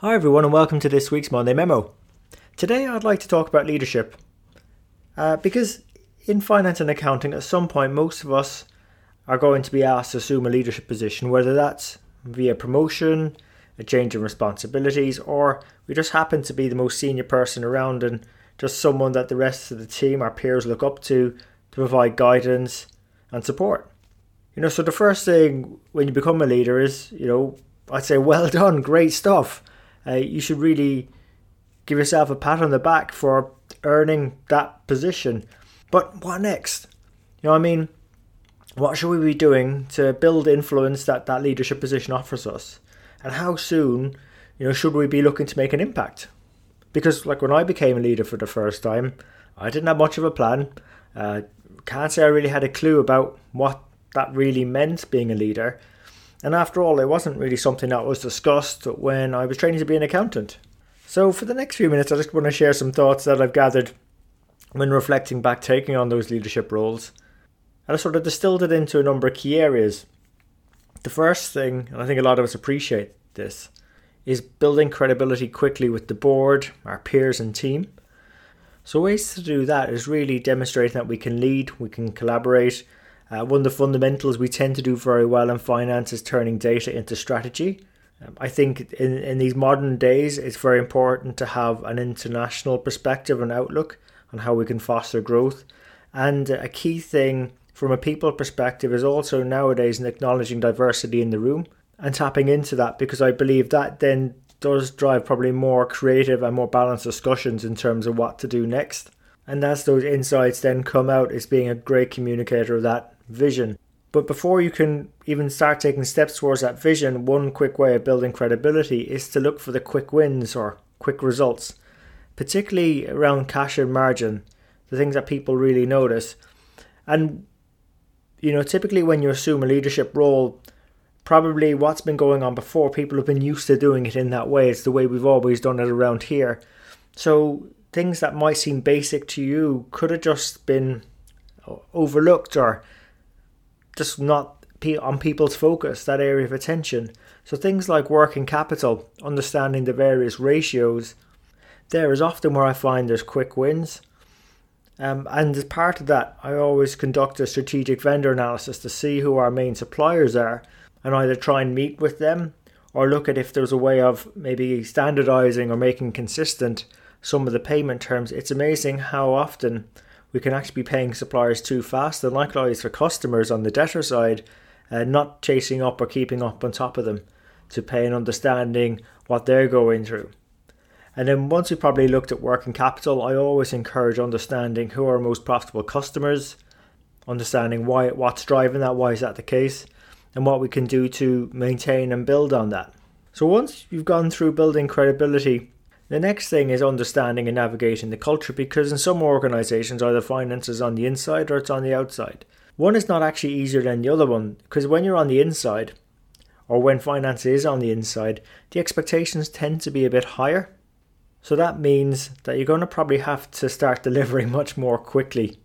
Hi, everyone, and welcome to this week's Monday Memo. Today, I'd like to talk about leadership. Uh, because in finance and accounting, at some point, most of us are going to be asked to assume a leadership position, whether that's via promotion, a change in responsibilities, or we just happen to be the most senior person around and just someone that the rest of the team, our peers, look up to to provide guidance and support. You know, so the first thing when you become a leader is, you know, I'd say, well done, great stuff uh, you should really give yourself a pat on the back for earning that position. But what next? You know, what I mean, what should we be doing to build influence that that leadership position offers us? And how soon, you know, should we be looking to make an impact? Because, like, when I became a leader for the first time, I didn't have much of a plan. Uh, can't say I really had a clue about what that really meant being a leader. And after all, it wasn't really something that was discussed when I was training to be an accountant. So, for the next few minutes, I just want to share some thoughts that I've gathered when reflecting back, taking on those leadership roles. And I sort of distilled it into a number of key areas. The first thing, and I think a lot of us appreciate this, is building credibility quickly with the board, our peers, and team. So, ways to do that is really demonstrating that we can lead, we can collaborate, uh, one of the fundamentals we tend to do very well in finance is turning data into strategy. Um, I think in, in these modern days, it's very important to have an international perspective and outlook on how we can foster growth. And a key thing from a people perspective is also nowadays in acknowledging diversity in the room and tapping into that because I believe that then does drive probably more creative and more balanced discussions in terms of what to do next. And as those insights then come out, it's being a great communicator of that vision. But before you can even start taking steps towards that vision, one quick way of building credibility is to look for the quick wins or quick results, particularly around cash and margin, the things that people really notice. And, you know, typically when you assume a leadership role, probably what's been going on before, people have been used to doing it in that way. It's the way we've always done it around here. So things that might seem basic to you could have just been overlooked or just not on people's focus, that area of attention. So things like working capital, understanding the various ratios, there is often where I find there's quick wins. Um, and as part of that, I always conduct a strategic vendor analysis to see who our main suppliers are and either try and meet with them or look at if there's a way of maybe standardizing or making consistent some of the payment terms. It's amazing how often we can actually be paying suppliers too fast, and likewise for customers on the debtor side, uh, not chasing up or keeping up on top of them to pay and understanding what they're going through. And then once we probably looked at working capital, I always encourage understanding who are most profitable customers, understanding why what's driving that, why is that the case, and what we can do to maintain and build on that. So once you've gone through building credibility the next thing is understanding and navigating the culture because in some organizations either finance is on the inside or it's on the outside. One is not actually easier than the other one because when you're on the inside or when finance is on the inside, the expectations tend to be a bit higher. So that means that you're going to probably have to start delivering much more quickly.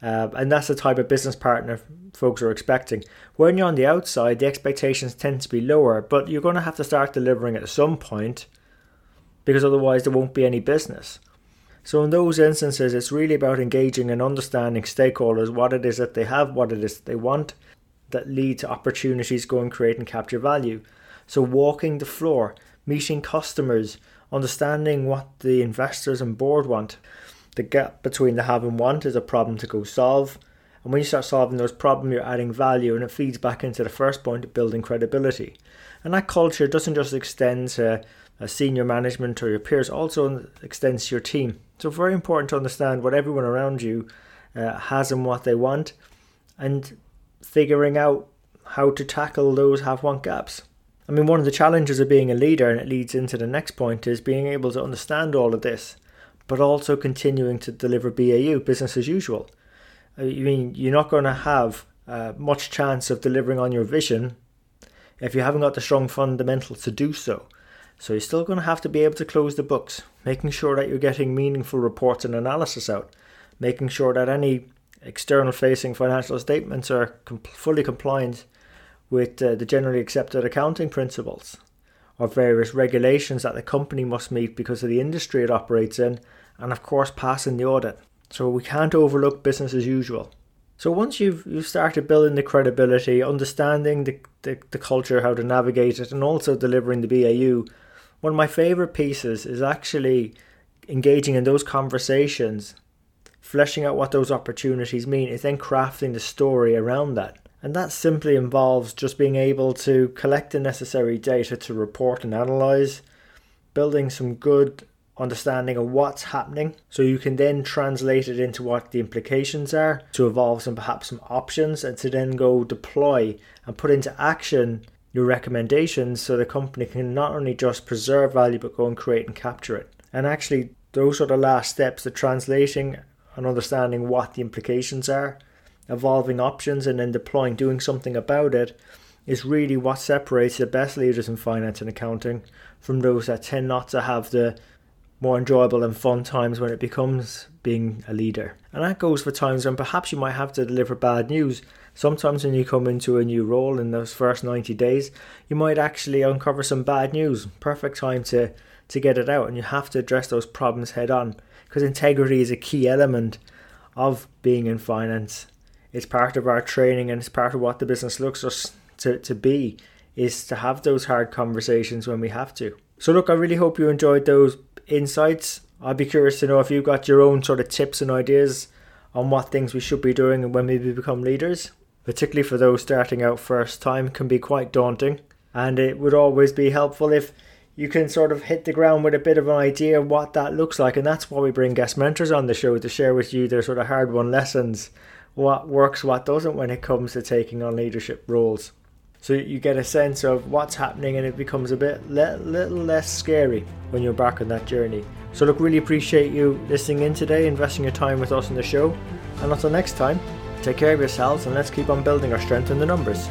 Uh, and that's the type of business partner folks are expecting. When you're on the outside, the expectations tend to be lower, but you're going to have to start delivering at some point because otherwise there won't be any business. So, in those instances, it's really about engaging and understanding stakeholders what it is that they have, what it is that they want, that lead to opportunities go and create and capture value. So, walking the floor, meeting customers, understanding what the investors and board want. The gap between the have and want is a problem to go solve. And when you start solving those problems, you're adding value, and it feeds back into the first point of building credibility. And that culture doesn't just extend to senior management or your peers also extends to your team. So, very important to understand what everyone around you uh, has and what they want, and figuring out how to tackle those have want gaps. I mean, one of the challenges of being a leader, and it leads into the next point, is being able to understand all of this, but also continuing to deliver BAU, business as usual. I mean, you're not going to have uh, much chance of delivering on your vision if you haven't got the strong fundamentals to do so. So you're still going to have to be able to close the books, making sure that you're getting meaningful reports and analysis out, making sure that any external facing financial statements are fully compliant with uh, the generally accepted accounting principles. or various regulations that the company must meet because of the industry it operates in, and of course, passing the audit. So we can't overlook business as usual. So once you've you've started building the credibility, understanding the, the, the culture, how to navigate it, and also delivering the BAU, one of my favorite pieces is actually engaging in those conversations, fleshing out what those opportunities mean, is then crafting the story around that. And that simply involves just being able to collect the necessary data to report and analyze, building some good understanding of what's happening. So you can then translate it into what the implications are to evolve some perhaps some options and to then go deploy and put into action your recommendations so the company can not only just preserve value but go and create and capture it. And actually those are the last steps the translating and understanding what the implications are. Evolving options and then deploying doing something about it is really what separates the best leaders in finance and accounting from those that tend not to have the more enjoyable and fun times when it becomes being a leader. And that goes for times when perhaps you might have to deliver bad news. Sometimes when you come into a new role in those first 90 days, you might actually uncover some bad news. Perfect time to, to get it out, and you have to address those problems head on because integrity is a key element of being in finance. It's part of our training and it's part of what the business looks us to, to be is to have those hard conversations when we have to. So look, I really hope you enjoyed those insights. I'd be curious to know if you've got your own sort of tips and ideas on what things we should be doing and when we become leaders. Particularly for those starting out first time can be quite daunting and it would always be helpful if you can sort of hit the ground with a bit of an idea of what that looks like and that's why we bring guest mentors on the show to share with you their sort of hard won lessons what works what doesn't when it comes to taking on leadership roles so you get a sense of what's happening and it becomes a bit le- little less scary when you're back on that journey. So look, really appreciate you listening in today, investing your time with us on the show. And until next time, take care of yourselves and let's keep on building our strength in the numbers.